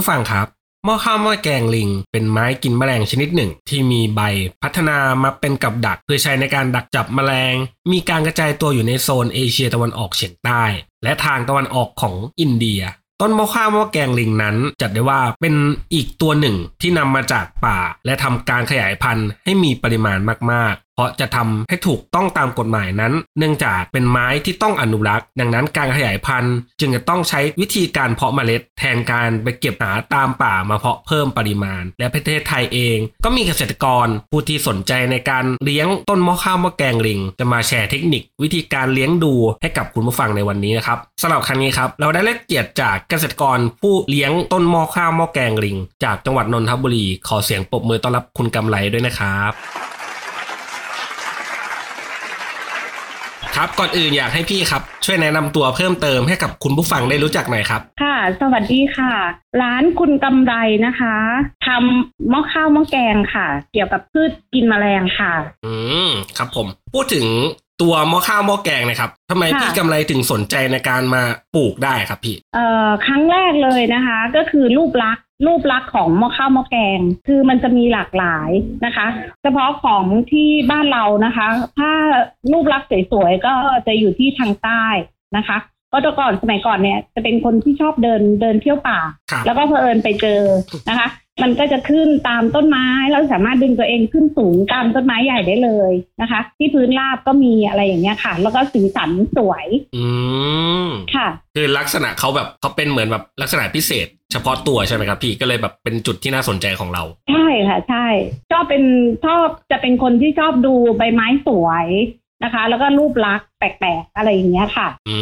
ผู้ฟังครับหม้อข้าวหม้อแกงลิง เป็นไม้กินแมลงชนิดหนึ่ง ที่มีใบพัฒนามาเป็นกับดัก เพื่อใช้ในการดักจับแมลง มีการกระจายตัวอยู่ในโซนเอเชียตะวันออกเฉียงใต้ และทางตะวันออกของอินเดีย ต้นหม้อข้าวหม้อแกงลิงนั้น จัดได้ว่าเป็นอีกตัวหนึ่งที่นำมาจากป่า และทำการขยายพันธุ์ให้มีปริมาณมาก ราะจะทำให้ถูกต้องตามกฎหมายนั้น เนื่องจากเป็นไม้ที่ต้องอนุรักษ์ ดังนั้นการขยายพันธุ์ จึงจะต้องใช้วิธีการเพาะเมล็ด แทนการไปเก็บหาตามป่ามาเพาะเพิ่มปริมาณ และประเทศไทยเอง ก็มีเกษตรกรผู้ที่สนใจในการเลี้ยงต้นม้อข้าวม้อแกงลิง จะมาแชร์เทคนิค วิธีการเลี้ยงดูให้กับคุณผู้ฟังในวันนี้นะครับสำหรับครั้งนี้ครับเราได้รับเกียรติจากเกษตรกรผู้เลี้ยงต้นม้อข้าวมอแกงลิง จากจังหวัดนนทบุรี ขอเสียงปรบมือต้อนรับคุณกำไรด้วยนะครับ ครับก่อนอื่นอยากให้พี่ครับ ช่วยแนะนำตัวเพิ่มเติมให้กับคุณผู้ฟังได้รู้จักหน่อยครับ ค่ะ สวัสดีค่ะ ร้านคุณกำไรนะคะทำหม้อข้าวหม้อแกงค่ะ เกี่ยวกับพืชกินแมลงค่ะ อืมครับผม พูดถึง ตัวหม้อข้าวหม้อแกงนะครับทำไมค่ะพี่กำไรถึงสนใจในการมาปลูกได้ครับพี่เอ่อครั้งแรกเลยนะคะ ก็คือรูปลักษณ์รูปลักษณ์ของหม้อข้าวหม้อแกง คือมันจะมีหลากหลายนะคะ เฉพาะของที่บ้านเรานะคะ ถ้ารูปลักษณ์สวยๆก็จะอยู่ที่ทางใต้นะคะก็แต่ก่อนสมัยก่อนเนี่ยจะเป็นคนที่ชอบเดินเดินเที่ยวป่าครับแล้วก็เพอเอิญไปเจอนะคะ มันก็จะขึ้นตามต้นไม้แล้วสามารถดึงตัวเองขึ้นสูงตามต้นไม้ใหญ่ได้เลยนะคะ ที่พื้นราบก็มีอะไรอย่างเงี้ยค่ะ แล้วก็สีสันสวย อืมค่ะ คือลักษณะเขาแบบเขาเป็นเหมือนแบบลักษณะพิเศษ เฉพาะตัวใช่ไหมครับพี่ก็เลยแบบเป็นจุดที่น่าสนใจของเรา ใช่ค่ะ ใช่ชอบเป็นชอบจะเป็นคนที่ชอบดูใบไม้สวยนะคะ แล้วก็รูปลักษณ์แปลกๆอะไรอย่างเงี้ยค่ะ อื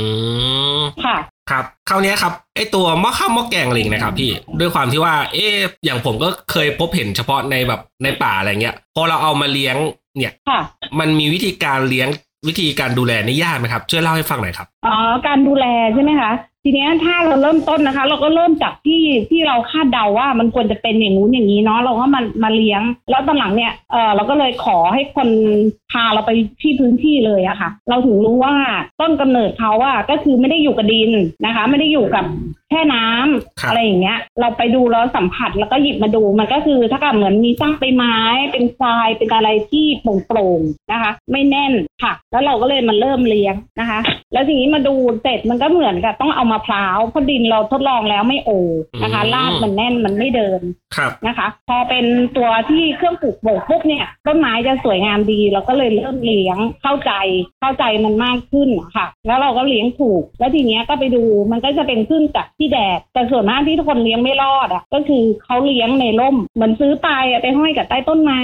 มค่ะ ครับคราวเนี้ยครับไอตัวหม้อข้าวหม้อแกงลิงนะครับพี่ด้วยความที่ว่า เอ๊ะอย่างผมก็เคยพบเห็นเฉพาะในแบบในป่าอะไรเงี้ยพอเราเอามาเลี้ยงเนี่ยค่ะมันมีวิธีการเลี้ยงวิธีการดูแลนี่ยากไหมครับช่วยเล่าให้ฟังหน่อยครับอ๋อการดูแลใช่ไหมคะทีเนี้ยถ้าเราเริ่มต้นนะคะ เราก็เริ่มจากที่ที่เราคาดเดาว่ามันควรจะเป็นอย่างนู้นอย่างนี้เนาะเราก็มามาเลี้ยง แล้วตอนหลังเนี่ยเออเราก็เลยขอให้คนพาเราไปที่พื้นที่เลยอะค่ะ เราถึงรู้ว่าต้นกำเนิดเขาอะก็คือไม่ได้อยู่กับดินนะคะ ไม่ได้อยู่กับแค่น้ำครับอะไรอย่างเงี้ย เราไปดูแล้วสัมผัสแล้วก็หยิบมาดูมันก็คือถ้ากับเหมือนมีซากใบไม้ เป็นทรายเป็นอะไรที่โปร่งๆนะคะ ไม่แน่นค่ะ แล้วเราก็เลยมาเริ่มเลี้ยงนะคะ แล้วทีนี้มาดูเสร็จมันก็เหมือนกับต้องเอามะพร้าวเพราะดินเราทดลองแล้วไม่โอนะคะอืมรากมันแน่นมันไม่เดินครับนะคะ พอเป็นตัวที่เครื่องปลูกโบกปุ๊บเนี่ยต้นไม้จะสวยงามดีเราก็เลยเริ่มเลี้ยงเข้าใจเข้าใจมันมากขึ้นอะค่ะ แล้วเราก็เลี้ยงถูก แล้วทีเนี้ยก็ไปดูมันก็จะเป็นขึ้นจากที่แดดแต่ส่วนมากที่ทุกคนเลี้ยงไม่รอดอะก็คือเขาเลี้ยงในร่มเหมือนซื้อไปอะไปห้อยกับใต้ต้นไม้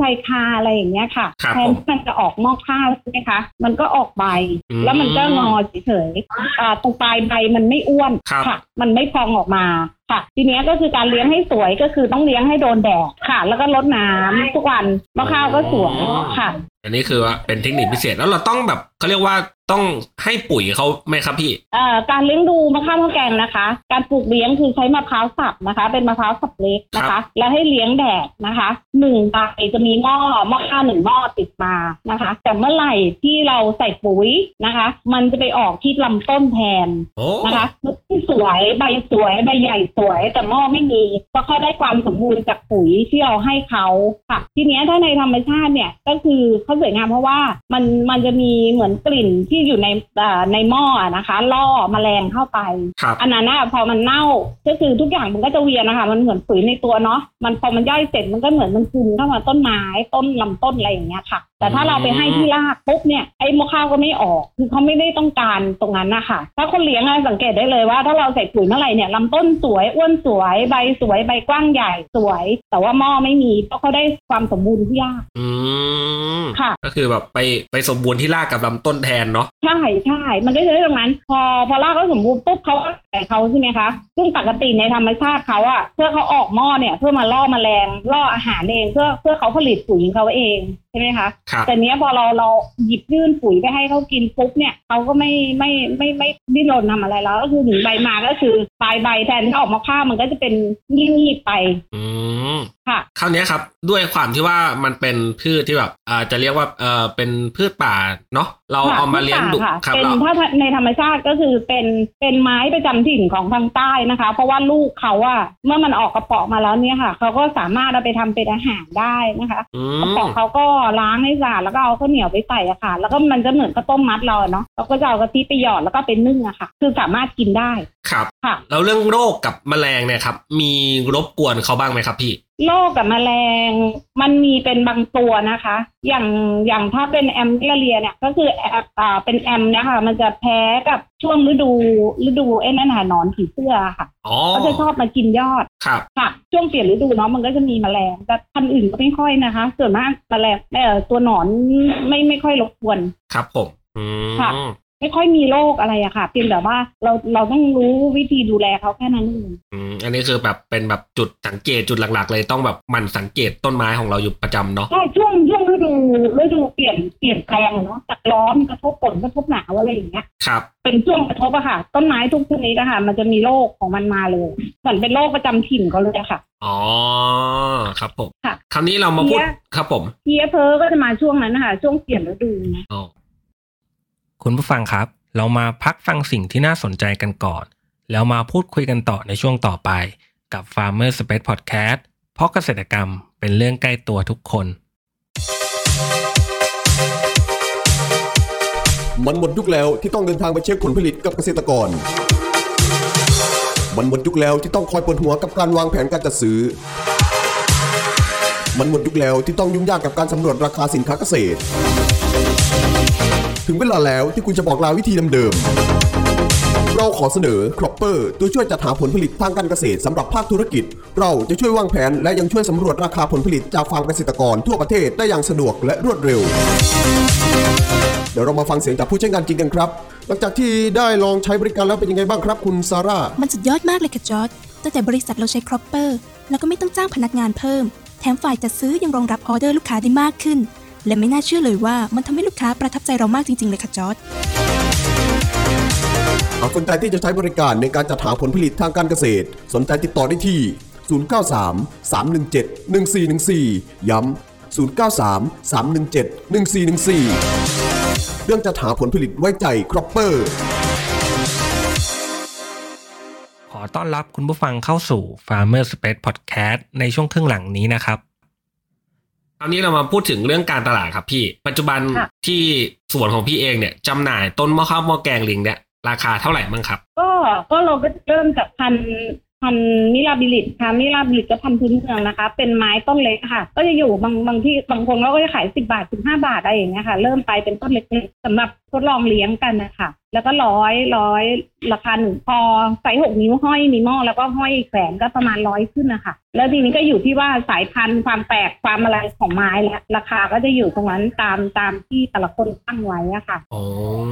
ชายคาอะไรอย่างเงี้ยค่ะครับแทนผมที่มันจะออกนอกข้าวใช่ไหมคะ มันก็ออกใบอืมแล้วมันก็งอเฉยๆอ่าตรงปลายใบมันไม่อ้วนครับค่ะ มันไม่พองออกมา ค่ะ ทีเนี้ยก็คือการเลี้ยงให้สวยก็คือต้องเลี้ยงให้โดนแดดค่ะ แล้วก็รดน้ำทุกวันมะข้าวก็สวยค่ะ อันนี้คือว่าเป็นเทคนิคพิเศษแล้วเราต้องแบบเขาเรียกว่า ต้องให้ปุ๋ยเขาไหมครับพี่เอ่อการเลี้ยงดูมะข้าวมะแกงนะคะ การปลูกเลี้ยงคือใช้มะพร้าวสับนะคะ เป็นมะพร้าวสับเล็กนะครัคะบแล้วให้เลี้ยงแดดนะคะหนึ่งใบจะมีหม้อหม้อข้าวหนึ่งหม้อติดมานะคะ แต่เมื่อไหร่ที่เราใส่ปุ๋ยนะคะ มันจะไปออกที่ลำต้นแทนโอ้นะคะที่สวยใบสวยใบใหญ่สวยแต่หม้อไม่มีเพราะเขาได้ความสมบูรณ์จากปุ๋ยที่เราให้เขาค่ะ ทีเนี้ยถ้าในธรรมชาติเนี่ยก็คือเขาสวยงามเพราะว่ามันมันจะมีเหมือนกลิ่นที่อยู่ในอ่าในหม้ออะนะคะ ล่อแมลงเข้าไปครับอันนั้นนะพอมันเน่าก็คือทุกอย่างมันก็จะเวียนนะคะ มันเหมือนปุ๋ยในตัวเนาะมันพอมันย่อยเสร็จมันก็เหมือนมันซึมเข้ามาต้นไม้ต้นลำต้นอะไรอย่างเงี้ยค่ะ แต่ถ้าเราไปให้ที่รากปุ๊บเนี่ยไอ้มะข้าวก็ไม่ออกคือเขาไม่ได้ต้องการตรงนั้นนะคะถ้าคนเลี้ยงอะสังเกตได้เลยว่า ถ้าเราใส่ปุ๋ยเมื่อไหร่เนี่ยลำต้นสวยอ้วนสวยใบสวยใบกว้างใหญ่สวย แต่ว่าหม้อไม่มีเพราะเขาได้ความสมบูรณ์ที่ยากอืมค่ะ ก็คือแบบไปไปสมบูรณ์ที่รากกับลำต้นแทนเนาะใช่ใช่มันก็จะได้ตรงนั้น พอพอรากเขาสมบูรณ์ปุ๊บเขาก็ใส่ เขาใช่ไหมคะซึ่งปกติในธรรมชาติเขาอะเพื่อเขาออกหม้อเนี่ยเพื่อมาล่อแมลงล่ออาหารเองเพื่อเพื่อเขาผลิตปุ๋ยของเขาเองใช่ไหมคะครับแต่เนี้ยพอเราเราหยิบยื่นปุ๋ยไปให้เขากินปุ๊บเนี่ยเขาก็ไม่ไม่ไม่ไม่ดิ้นรนทำอะไรแล้วก็คือหนึ่งใบมาก็คือปลายใบแทนที่ออกมาข้าวมันก็จะเป็นงีบๆไปอืมค่ะคราวเนี้ยครับด้วยความที่ว่ามันเป็นพืชที่แบบอ่าจะเรียกว่าเออเป็นพืชป่าเนาะเราค่ะเอามาเลี้ยงดูค่ะครับเป็นเราถ้าในธรรมชาติก็คือเป็นเป็นไม้ประจำถิ่นของทางใต้นะคะ เพราะว่าลูกเขาอะเมื่อมันออกกระป๋องมาแล้วเนี่ยค่ะเขาก็สามารถเอาไปทำเป็นอาหารได้นะคะอืกระมป๋องเขาก็ล้างให้สะอาดแล้วก็เอาข้าวเหนียวไปใส่อะค่ะ แล้วก็มันจะเหมือนข้าวต้มมัดเราเนาะเราก็จะเอากะทิไปหยอดแล้วก็เป็นนึ่งอะค่ะ คือสามารถกินได้ครับค่ะแล้วเรื่องโรคกับแมลงเนี่ยครับมีรบกวนเขาบ้างไหมครับพี่ โรคกับแมลง มันมีเป็นบางตัวนะคะ อย่างอย่างถ้าเป็นแอมเเรียเนี่ยก็คือแอมอ่าเป็นแอมเนะคะมันจะแพ้กับช่วงฤดูฤดูไอ้นั่นน่ะหนอนผีเสื้อค่ะอ๋อเขาจะชอบมากินยอดครับค่ะช่วงเปลี่ยนฤดูเนาะมันก็จะมีแมลงแต่พันธุ์อื่นก็ไม่ค่อยนะคะ ส่วนมากแมลงเอ่อตัวหนอนไม่ไม่ค่อยรบกวนครับผมอืมค่ะ ไม่ค่อยมีโรคอะไรอะค่ะเพียงแต่ว่าเราเราต้องรู้วิธีดูแลเขาแค่นั้นเองอืมอันนี้คือแบบเป็นแบบจุดสังเกตจุดหลักๆ เลยต้องแบบหมันสังเกตต้นไม้ของเราอยู่ประจำเนาะใช่ช่วงช่วงฤดูฤดูเปลี่ยนเปลี่ยนแปลงอะเนาะจากร้อนกระทบฝนกระทบหนาวอะไรอย่างเงี้ยครับเป็นช่วงกระทบอะค่ะ ต้นไม้ทุกชนิดอะค่ะ มันจะมีโรคของมันมาเลยเหมือนเป็นโรคประจำถิ่นเขาเลยอะค่ะอ๋อครับผมค่ะคราวนี้เรามาพูดเนี่ยครับผมเพียเพอก็จะมาช่วงนั้นนะคะช่วงเปลี่ยนฤดูนะอ๋อ คุณผู้ฟังครับ เรามาพักฟังสิ่งที่น่าสนใจกันก่อน แล้วมาพูดคุยกันต่อในช่วงต่อไป กับ Farmer Space Podcast เพราะเกษตรกรรมเป็นเรื่องใกล้ตัวทุกคน มันหมดยุคแล้วที่ต้องเดินทางไปเช็คผลผลิตกับเกษตรกร มันหมดยุคแล้วที่ต้องคอยปวดหัวกับการวางแผนการจัดซื้อ มันหมดยุคแล้วที่ต้องยุ่งยากกับการสำรวจราคาสินค้าเกษตร ถึงเวลาแล้วที่คุณจะบอกลาวิธีเดิมๆ เราขอเสนอ Cropper ตัวช่วยจัดหาผลผลิตทางการเกษตรสำหรับภาคธุรกิจ เราจะช่วยวางแผนและยังช่วยสำรวจราคาผลผลิตจากฟาร์มเกษตรกรทั่วประเทศได้อย่างสะดวกและรวดเร็ว เดี๋ยวเรามาฟังเสียงจากผู้ใช้งานจริงกันครับ หลังจากที่ได้ลองใช้บริการแล้วเป็นยังไงบ้างครับ คุณซาร่า มันสุดยอดมากเลยค่ะจอร์ดตั้งแต่บริษัทเราใช้ครอปเปอร์แล้วก็ไม่ต้องจ้างพนักงานเพิ่ม แถมฝ่ายจัดซื้อยังรองรับออเดอร์ลูกค้าได้มากขึ้น และไม่น่าเชื่อเลยว่ามันทำให้ลูกค้าประทับใจเรามากจริง ๆ เลยค่ะจอร์ดหากสนใจที่จะใช้บริการในการจัดหาผลผลิตทางการเกษตร สนใจติดต่อได้ที่ 093 317 1414 ย้ำ 093 317 1414 เรื่องจัดหาผลผลิตไว้ใจครอปเปอร์ ขอต้อนรับคุณผู้ฟังเข้าสู่ Farmer Space Podcast ในช่วงครึ่งหลังนี้นะครับ คราวนี้เรามาพูดถึงเรื่องการตลาดครับพี่ ปัจจุบันค่ะที่สวนของพี่เองเนี่ยจำหน่ายต้นหม้อข้าวหม้อแกงลิงเนี่ยราคาเท่าไหร่บ้างครับ ก็ก็เราก็เริ่มจากพันธุ์พันธุ์ mirabilis ค่ะ mirabilis ก็พันธุ์พื้นเมืองนะคะ เป็นไม้ต้นเล็กค่ะ ก็จะอยู่บางบางที่บางคนเราก็จะขายสิบาทสิบห้าบาทอะไรอย่างเงี้ยค่ะ เริ่มไปเป็นต้นเล็กๆสำหรับทดลองเลี้ยงกันนะคะ แล้วก็ร้อยร้อยราคาหนึ่งพอไซส์หกนิ้วห้อยมีหม้อแล้วก็ห้อยแขวนก็ประมาณร้อยขึ้นนะคะแล้วทีนี้ก็อยู่ที่ว่าสายพันธุ์ความแปลกความอะไรของไม้และราคาก็จะอยู่ตรงนั้นตามตามที่แต่ละคนตั้งไว้อะค่ะอ๋อ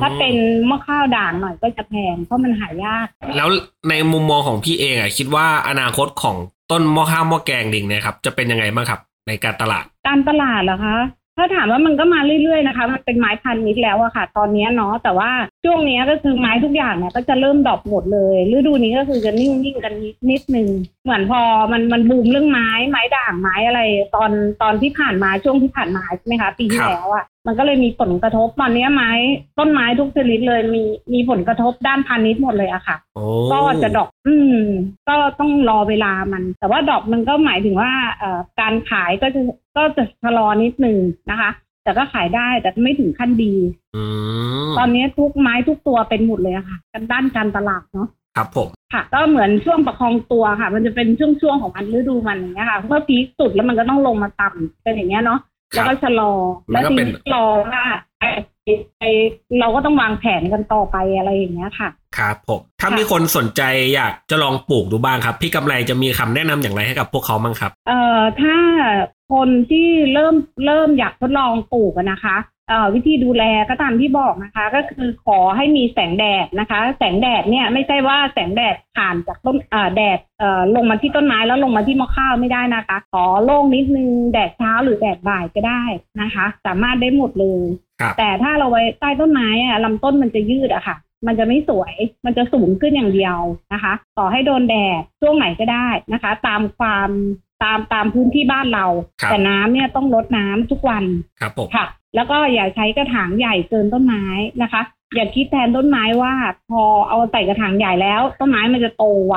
ถ้าเป็นมะข้าวด่างหน่อยก็จะแพงเพราะมันหายาก แล้วในมุมมองของพี่เองอะคิดว่าอนาคตของต้นหม้อข้าวหม้อแกงลิงเนี่ยครับจะเป็นยังไงบ้างครับในการตลาด การตลาดเหรอคะ ถ้าถามว่ามันก็มาเรื่อยๆนะคะ มันเป็นไม้พันธุ์นิดแล้วอะค่ะ ตอนเนี้ยเนาะแต่ว่าช่วงเนี้ยก็คือไม้ทุกอย่างเนี่ยก็จะเริ่มดรอปหมดเลยฤดูนี้ก็คือจะนิ่งๆกันนิดนิดนึงเหมือนพอมันมันบูมเรื่องไม้ไม้ด่างไม้อะไร ตอนตอนที่ผ่านมาช่วงที่ผ่านมาใช่ไหมคะ ปีที่ครับแล้วอะ มันก็เลยมีผลกระทบตอนเนี้ยไม้ต้นไม้ทุกชนิดเลยมีมีผลกระทบด้านพาณิชย์หมดเลยอะค่ะโอ้ก็จะดรอก อืม ก็ต้องรอเวลามัน แต่ว่าดรอกมันก็หมายถึงว่าเอ่อการขายก็จะก็จะชะลอนิดนึงนะคะ แต่ก็ขายได้แต่ไม่ถึงขั้นดีอืมตอนนี้ทุกไม้ทุกตัวเป็นหมดเลยอะค่ะกันด้านการตลาดเนาะครับผมค่ะ ก็เหมือนช่วงประคองตัวค่ะ มันจะเป็นช่วงๆของมันฤดูมันอย่างเงี้ยค่ะเมื่อพีคสุดแล้วมันก็ต้องลงมาต่ำเป็นอย่างเงี้ยเนาะ แล้วก็ชะลอมัแล้นวก็ทีเป็นนี้รอว่าไอ้ไอ้เราก็ต้องวางแผนกันต่อไปอะไรอย่างเงี้ยค่ะ ครับผมถ้าค่ะมีคนสนใจอยากจะลองปลูกดูบ้างครับ พี่กำไรจะมีคำแนะนำอย่างไรให้กับพวกเขาบ้างครับ เอ่อถ้าคนที่เริ่มเริ่มอยากทดลองปลูกอะนะคะเอ่อ วิธีดูแลก็ตามที่บอกนะคะ ก็คือขอให้มีแสงแดดนะคะ แสงแดดเนี่ยไม่ใช่ว่าแสงแดดผ่านจากต้นเอ่อแดดเอ่อลงมาที่ต้นไม้แล้วลงมาที่มะข้าวไม่ได้นะคะ ขอโล่งนิดนึงแดดเช้าหรือแดดบ่ายก็ได้นะคะ สามารถได้หมดเลยครับแต่ถ้าเราไว้ใต้ต้นไม้อะลำต้นมันจะยืดอะค่ะ มันจะไม่สวย มันจะสูงขึ้นอย่างเดียวนะคะ ต่อให้โดนแดดช่วงไหนก็ได้นะคะ ตามความ ตามตามพื้นที่บ้านเราครับแต่น้ำเนี่ยต้องลดน้ำทุกวันครับผมค่ะ แล้วก็อย่าใช้กระถางใหญ่เกินต้นไม้นะคะ อย่าคิดแทนต้นไม้ว่า พอเอาใส่กระถางใหญ่แล้ว ต้นไม้มันจะโตไว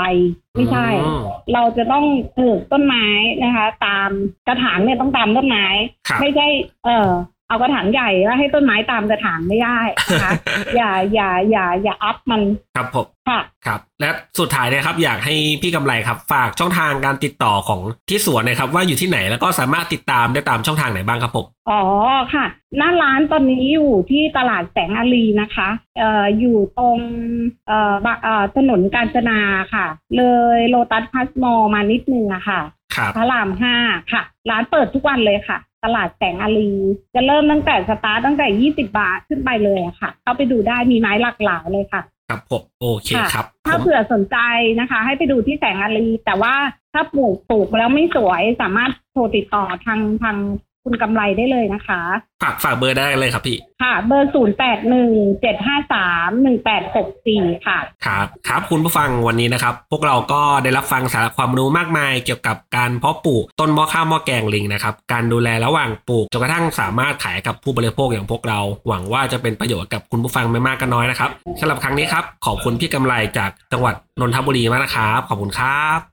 ไม่ใช่อืมเราจะต้องปลูกต้นไม้นะคะ ตามกระถางเนี่ยต้องตามต้นไม้ครับไม่ใช่ เออ เอากระถางใหญ่แล้วให้ต้นไม้ตามกระถางไม่ได้นะคะอย่าอย่าอย่าอย่าอัพมันครับผมค่ะครับ และสุดท้ายนะครับ อยากให้พี่กำไรครับ ฝากช่องทางการติดต่อของที่สวนนะครับ ว่าอยู่ที่ไหนแล้วก็สามารถติดตามได้ตามช่องทางไหนบ้างครับผมอ๋อค่ะ หน้าร้านตอนนี้อยู่ที่ตลาดแสงอารีนะคะเอ่ออยู่ตรงเอ่อบะเอ่อถนนกาญจนาค่ะ เลยโลตัส Plus Mall มานิดนึงอะค่ะครับพระรามห้าค่ะ ร้านเปิดทุกวันเลยค่ะ ตลาดแสงอารีจะเริ่มตั้งแต่สตาร์ตตั้งแต่ 20 บาทขึ้นไปเลยอะค่ะ เข้าไปดูได้มีไม้หลากหลายเลยค่ะครับผมโอเคครับ ถ้าผมเผื่อสนใจนะคะ ให้ไปดูที่แสงอารีแต่ว่าถ้าปลูกปลูกแล้วไม่สวยสามารถโทรติดต่อทางทาง คุณกำไรได้เลยนะคะฝากฝากเบอร์ได้เลยครับพี่ ค่ะ เบอร์ศูนย์แปดหนึ่งเจ็ดห้าสามหนึ่งแปดหกสี่ค่ะ ครับครับคุณผู้ฟังวันนี้นะครับ พวกเราก็ได้รับฟังสาระความรู้มากมายเกี่ยวกับการเพาะปลูกต้นหม้อข้าวหม้อแกงลิงนะครับ การดูแลระหว่างปลูกจนกระทั่งสามารถขายกับผู้บริโภคอย่างพวกเรา หวังว่าจะเป็นประโยชน์กับคุณผู้ฟังไม่มากก็น้อยนะครับสำหรับครั้งนี้ครับขอบคุณพี่กำไรจากจังหวัดนนทบุรีมากนะครับขอบคุณครับ